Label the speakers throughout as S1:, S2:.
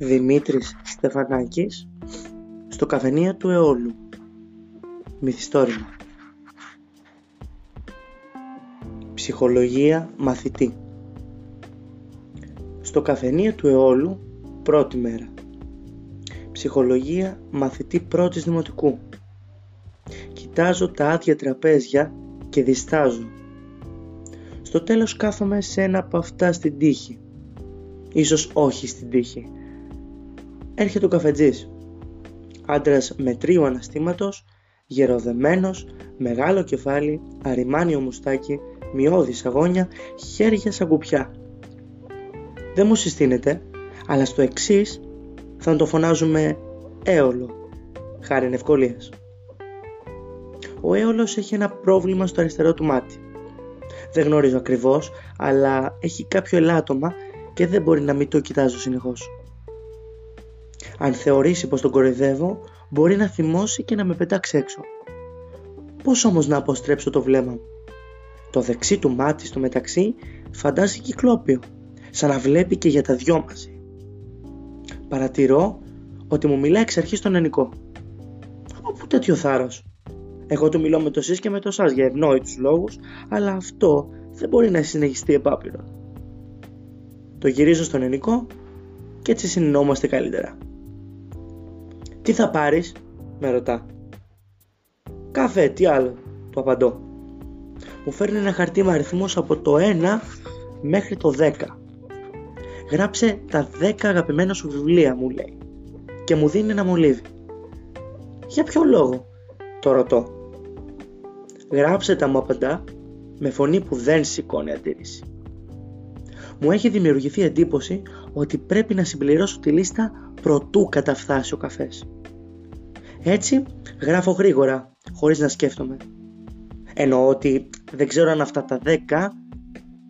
S1: Δημήτρης Στεφανάκης στο καφενείο του Εόλου. Μυθιστόρημα. Ψυχολογία μαθητή. Στο καφενείο του Εόλου πρώτη μέρα. Ψυχολογία μαθητή πρώτης δημοτικού. Κοιτάζω τα άδεια τραπέζια και διστάζω. Στο τέλος κάθομαι σε ένα από αυτά στην τύχη. Ίσως όχι στην τύχη έρχεται ο καφετζής. Άντρας μετρίου αναστήματος, γεροδεμένος, μεγάλο κεφάλι, αριμάνιο μουστάκι, μειώδη αγώνια, χέρια σαν κουπιά. Δεν μου συστήνεται, αλλά στο εξής θα το φωνάζουμε έολο, χάρη ευκολίας. Ο έολος έχει ένα πρόβλημα στο αριστερό του μάτι. Δεν γνωρίζω ακριβώς, αλλά έχει κάποιο ελάττωμα και δεν μπορεί να μην το κοιτάζω συνεχώς. Αν θεωρήσει πως τον κοροϊδεύω, μπορεί να θυμώσει και να με πετάξει έξω. Πώς όμως να αποστρέψω το βλέμμα μου; Το δεξί του μάτι στο μεταξύ φαντάζει κυκλόπιο, σαν να βλέπει και για τα δυο μαζί. Παρατηρώ ότι μου μιλάει εξ αρχής τον ενικό. Από πού τέτοιο θάρρος. Εγώ του μιλώ με το σεις και με το σας για ευνόητους λόγους, αλλά αυτό δεν μπορεί να συνεχιστεί επάπειρο. Το γυρίζω στον ενικό και έτσι συνεννόμαστε καλύτερα. Τι θα πάρεις, με ρωτά. Καφέ, τι άλλο, του απαντώ. Μου φέρνει ένα χαρτί με αριθμούς από το 1 μέχρι το 10. Γράψε τα 10 αγαπημένα σου βιβλία, μου λέει. Και μου δίνει ένα μολύβι. Για ποιο λόγο, το ρωτώ. Γράψε τα μου απαντά με φωνή που δεν σηκώνει αντίρρηση. Μου έχει δημιουργηθεί εντύπωση ότι πρέπει να συμπληρώσω τη λίστα προτού καταφθάσει ο καφές. Έτσι γράφω γρήγορα, χωρίς να σκέφτομαι. Εννοώ ότι δεν ξέρω αν αυτά τα 10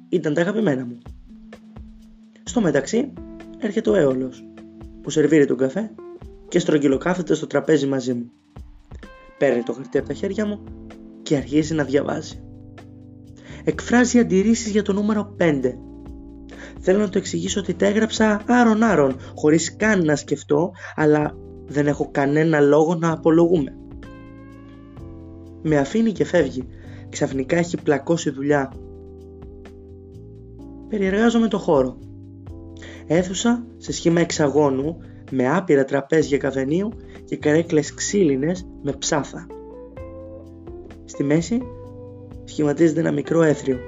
S1: ήταν τα αγαπημένα μου. Στο μεταξύ έρχεται ο έολος που σερβίρει τον καφέ και στρογγυλοκάθεται στο τραπέζι μαζί μου. Παίρνει το χαρτί από τα χέρια μου και αρχίζει να διαβάζει. Εκφράζει αντιρρήσεις για το νούμερο 5. Θέλω να το εξηγήσω ότι τα έγραψα άρον άρον, χωρίς καν να σκεφτώ, αλλά δεν έχω κανένα λόγο να απολογούμε. Με αφήνει και φεύγει. Ξαφνικά έχει πλακώσει δουλειά. Περιεργάζομαι το χώρο. Έθουσα σε σχήμα εξαγώνου με άπειρα τραπέζια καφενείου και καρέκλες ξύλινες με ψάθα. Στη μέση σχηματίζεται ένα μικρό έθριο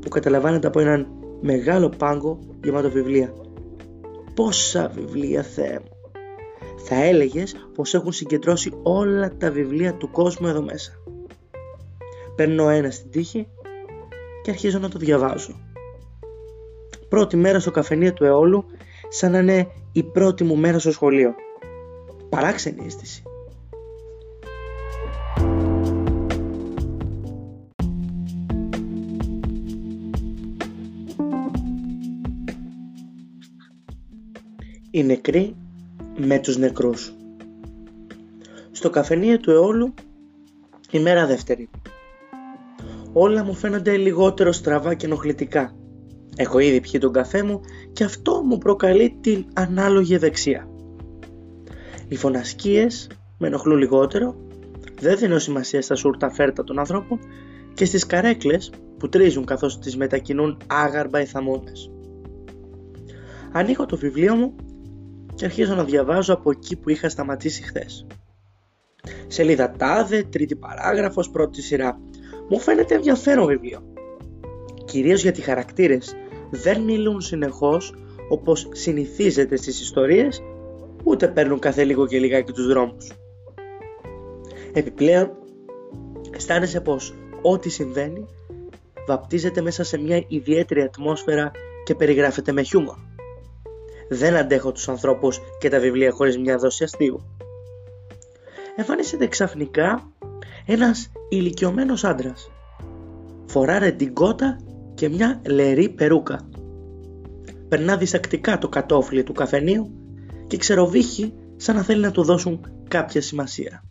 S1: που καταλαμβάνεται από έναν μεγάλο πάγκο γεμάτο βιβλία. Πόσα βιβλία Θεέ μου! Θα έλεγες πως έχουν συγκεντρώσει όλα τα βιβλία του κόσμου εδώ μέσα. Παίρνω ένα στην τύχη και αρχίζω να το διαβάζω. Πρώτη μέρα στο καφενείο του Εόλου σαν να είναι η πρώτη μου μέρα στο σχολείο. Παράξενη αίσθηση. Η νεκρή με τους νεκρούς. Στο καφενείο του Εόλου η μέρα δεύτερη. Όλα μου φαίνονται λιγότερο στραβά και ενοχλητικά. Έχω ήδη πιει τον καφέ μου και αυτό μου προκαλεί την ανάλογη ευεξία. Οι φωνασκίες με ενοχλούν λιγότερο, δεν δίνω σημασία στα σούρτα φέρτα των ανθρώπων και στις καρέκλες που τρίζουν καθώς τις μετακινούν άγαρμπα οι θαμώνες. Ανοίγω το βιβλίο μου και αρχίζω να διαβάζω από εκεί που είχα σταματήσει χθες. Σελίδα τάδε, τρίτη παράγραφος, πρώτη σειρά. Μου φαίνεται ενδιαφέρον βιβλίο. Κυρίως γιατί οι χαρακτήρες δεν μιλούν συνεχώς όπως συνηθίζεται στις ιστορίες, ούτε παίρνουν κάθε λίγο και λιγάκι τους δρόμους. Επιπλέον, αισθάνεσαι πως ό,τι συμβαίνει βαπτίζεται μέσα σε μια ιδιαίτερη ατμόσφαιρα και περιγράφεται με χιούμορ. Δεν αντέχω τους ανθρώπους και τα βιβλία χωρίς μια δόση αστείου. Εμφανίζεται ξαφνικά ένας ηλικιωμένος άντρας. Φορά κότα και μια λερή περούκα. Περνά διστακτικά το κατόφλι του καφενείου και ξεροβύχει σαν να θέλει να του δώσουν κάποια σημασία.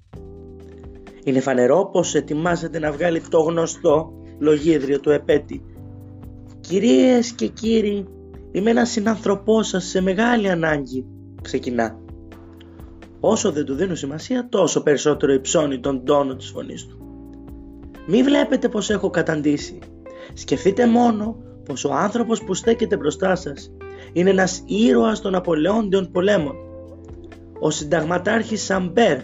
S1: Είναι φανερό πως ετοιμάζεται να βγάλει το γνωστό λογίδριο του επέτη. Κυρίες και κύριοι, Είμαι ένας συνάνθρωπός σας σε μεγάλη ανάγκη. ξεκινά. Όσο δεν του δίνουν σημασία, τόσο περισσότερο υψώνει τον τόνο της φωνής του. Μη βλέπετε πως έχω καταντήσει. Σκεφτείτε μόνο πως ο άνθρωπος που στέκεται μπροστά σας είναι ένας ήρωας των απολεόντιων πολέμων. Ο συνταγματάρχης Σαμπέρ,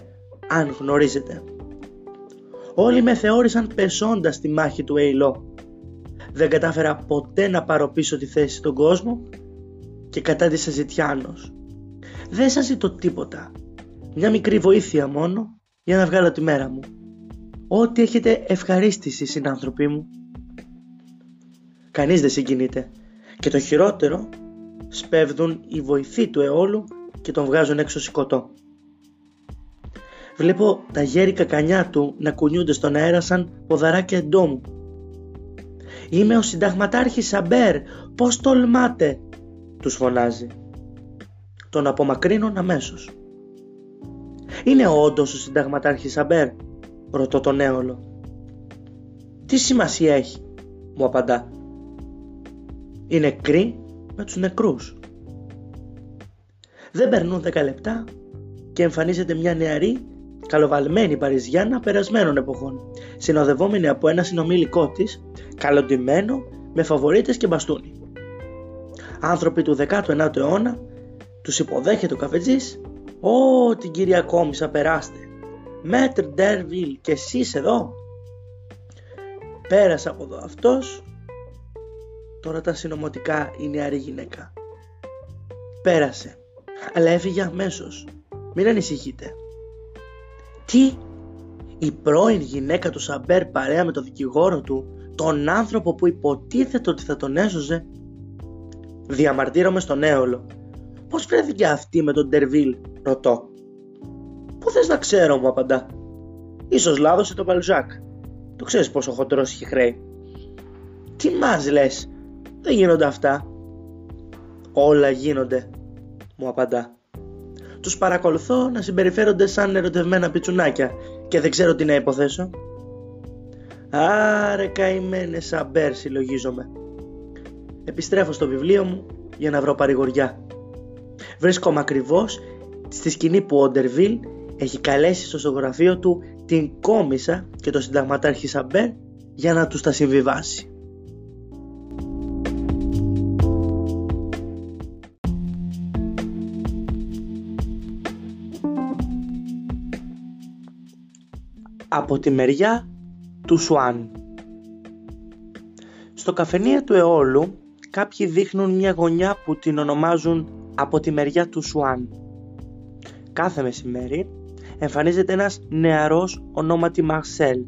S1: αν γνωρίζετε. Όλοι με θεώρησαν πεσόντας στη μάχη του Ειλό. Δεν κατάφερα ποτέ να πάρω πίσω τη θέση στον κόσμο και κατάντησα ζητιάνος. Δεν σας ζητώ τίποτα. Μια μικρή βοήθεια μόνο για να βγάλω τη μέρα μου. Ό,τι έχετε ευχαρίστηση συνάνθρωποι μου. Κανείς δεν συγκινείται. Και το χειρότερο, σπέβδουν οι βοηθοί του αιώλου και τον βγάζουν έξω σηκωτό. Βλέπω τα γέρικα κανιά του να κουνιούνται στον αέρα σαν ποδαράκια εντόμου. «Είμαι ο συνταγματάρχης Σαμπέρ, πώς τολμάτε» τους φωνάζει. Τον απομακρύνουν αμέσως. «Είναι όντως ο συνταγματάρχης Σαμπέρ» ρωτώ τον έολο. «Τι σημασία έχει» μου απαντά. «Είναι νεκροί με τους νεκρούς». Δεν περνούν 10 λεπτά και εμφανίζεται μια νεαρή καλοβαλμένη Παριζιάννα περασμένων εποχών, συνοδευόμενη από ένα συνομήλικό της, καλοντημένο, με φαβορίτες και μπαστούνι. Άνθρωποι του 19ου αιώνα, τους υποδέχεται ο καφετζής «Ω, την κυρία Κόμισα περάστε! Μέτρ Ντέρβιλ και εσείς εδώ!» Πέρασε από εδώ αυτός, τώρα τα συνωμοτικά η νεαρή γυναίκα. Πέρασε, αλλά έφυγε αμέσως. Μην ανησυχείτε. Τι, η πρώην γυναίκα του Σαμπέρ παρέα με τον δικηγόρο του, τον άνθρωπο που υποτίθεται ότι θα τον έσωζε. Διαμαρτύρομαι στον έολο. Πώς βρέθηκε αυτή με τον Τερβίλ, ρωτώ. Πού θες να ξέρω, μου απαντά. Ίσως λάδωσε τον Παλουζάκ. Το ξέρεις πόσο χοντρός έχει χρέη. Τι μας λες, δεν γίνονται αυτά. Όλα γίνονται, μου απαντά. Τους παρακολουθώ να συμπεριφέρονται σαν ερωτευμένα πιτσουνάκια και δεν ξέρω τι να υποθέσω. Άρε καημένε σαμπέρ συλλογίζομαι. Επιστρέφω στο βιβλίο μου για να βρω παρηγοριά. Βρίσκομαι ακριβώς στη σκηνή που ο Ντερβίλ έχει καλέσει στο ζωγραφείο του την κόμισα και το συνταγματάρχη Σαμπέρ για να τους τα συμβιβάσει. Από τη μεριά του Σουάν. Στο καφενείο του Εόλου κάποιοι δείχνουν μια γωνιά που την ονομάζουν από τη μεριά του Σουάν. Κάθε μεσημέρι εμφανίζεται ένας νεαρός ονόματι Μαρσέλ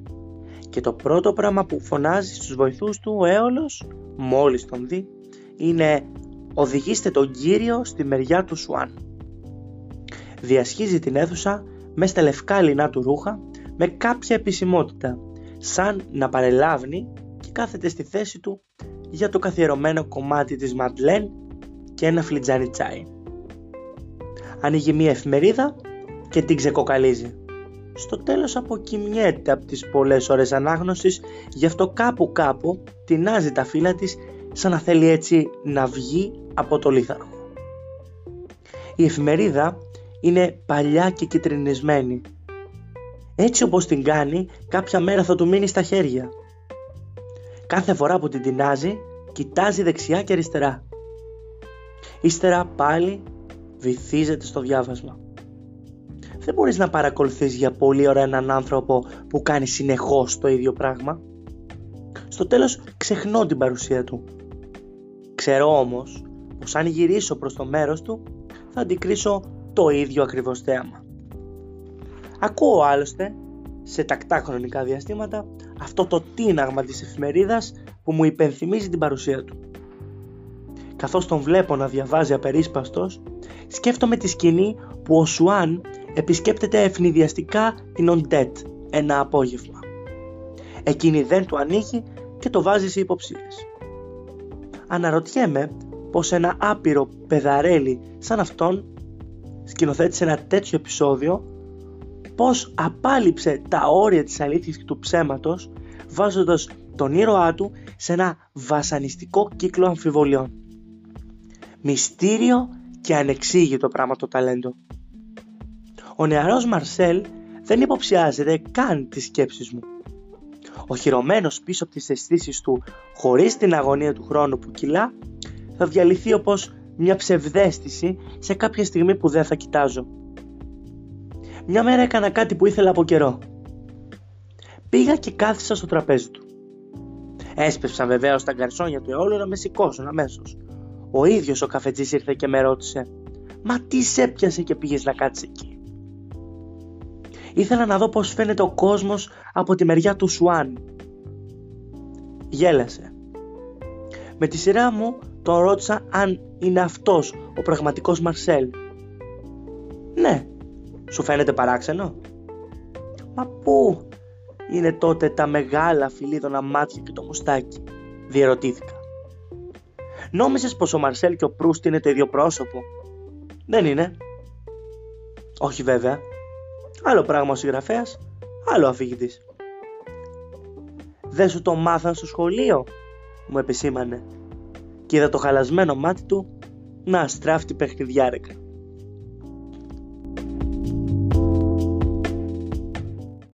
S1: και το πρώτο πράγμα που φωνάζει στους βοηθούς του ο Έολος, μόλις τον δει, είναι «Οδηγήστε τον Κύριο στη μεριά του Σουάν». Διασχίζει την αίθουσα με στα λευκά λινά του ρούχα με κάποια επισημότητα, σαν να παρελάβνει και κάθεται στη θέση του για το καθιερωμένο κομμάτι της Μαντλέν και ένα φλιτζάνι τσάι. Ανοίγει μία εφημερίδα και την ξεκοκαλίζει. Στο τέλος αποκοιμιέται από τις πολλές ώρες ανάγνωσης, γι' αυτό κάπου κάπου τεινάζει τα φύλλα της σαν να θέλει έτσι να βγει από το λίθαργο. Η εφημερίδα είναι παλιά και κυτρινισμένη έτσι όπως την κάνει, κάποια μέρα θα του μείνει στα χέρια. Κάθε φορά που την τεινάζει, κοιτάζει δεξιά και αριστερά. Ύστερα πάλι βυθίζεται στο διάβασμα. Δεν μπορείς να παρακολουθείς για πολλή ώρα έναν άνθρωπο που κάνει συνεχώς το ίδιο πράγμα. Στο τέλος ξεχνώ την παρουσία του. Ξέρω όμως πως αν γυρίσω προς το μέρος του θα αντικρίσω το ίδιο ακριβώς θέαμα. Ακούω άλλωστε σε τακτά χρονικά διαστήματα αυτό το τίναγμα της εφημερίδας που μου υπενθυμίζει την παρουσία του. Καθώς τον βλέπω να διαβάζει απερίσπαστος, σκέφτομαι τη σκηνή που ο Σουάν επισκέπτεται ευνηδιαστικά την Οντέτ ένα απόγευμα. Εκείνη δεν του ανοίγει και το βάζει σε υποψίες. Αναρωτιέμαι πως ένα άπειρο πεδαρέλι σαν αυτόν σκηνοθέτησε ένα τέτοιο επεισόδιο πώς απάλυψε τα όρια της αλήθειας και του ψέματος βάζοντας τον ήρωά του σε ένα βασανιστικό κύκλο αμφιβολιών. Μυστήριο και ανεξήγητο πράγμα το ταλέντο. Ο νεαρός Μαρσέλ δεν υποψιάζεται καν τις σκέψεις μου. Οχυρωμένος πίσω από τις αισθήσεις του χωρίς την αγωνία του χρόνου που κυλά θα διαλυθεί όπως μια ψευδέστηση σε κάποια στιγμή που δεν θα κοιτάζω. Μια μέρα έκανα κάτι που ήθελα από καιρό. Πήγα και κάθισα στο τραπέζι του. Έσπευσαν βεβαίως τα γκαρσόνια του αιώλου να με σηκώσουν αμέσως. Ο ίδιος ο καφετζής ήρθε και με ρώτησε: Μα τι σε έπιασε και πήγες να κάτσεις εκεί; Ήθελα να δω πώς φαίνεται ο κόσμος από τη μεριά του Σουάν. Γέλασε. Με τη σειρά μου τον ρώτησα αν είναι αυτός ο πραγματικός Μαρσέλ. Ναι, σου φαίνεται παράξενο; Μα πού είναι τότε τα μεγάλα φιλίδωνα μάτια και το μουστάκι, διερωτήθηκα. Νόμιζες πως ο Μαρσέλ και ο Προύστ είναι το ίδιο πρόσωπο; Δεν είναι. Όχι βέβαια. Άλλο πράγμα ο συγγραφέας, άλλο αφηγητής. Δεν σου το μάθαν στο σχολείο, μου επισήμανε. Και είδα το χαλασμένο μάτι του να στράφτει παιχνιδιάρεκα.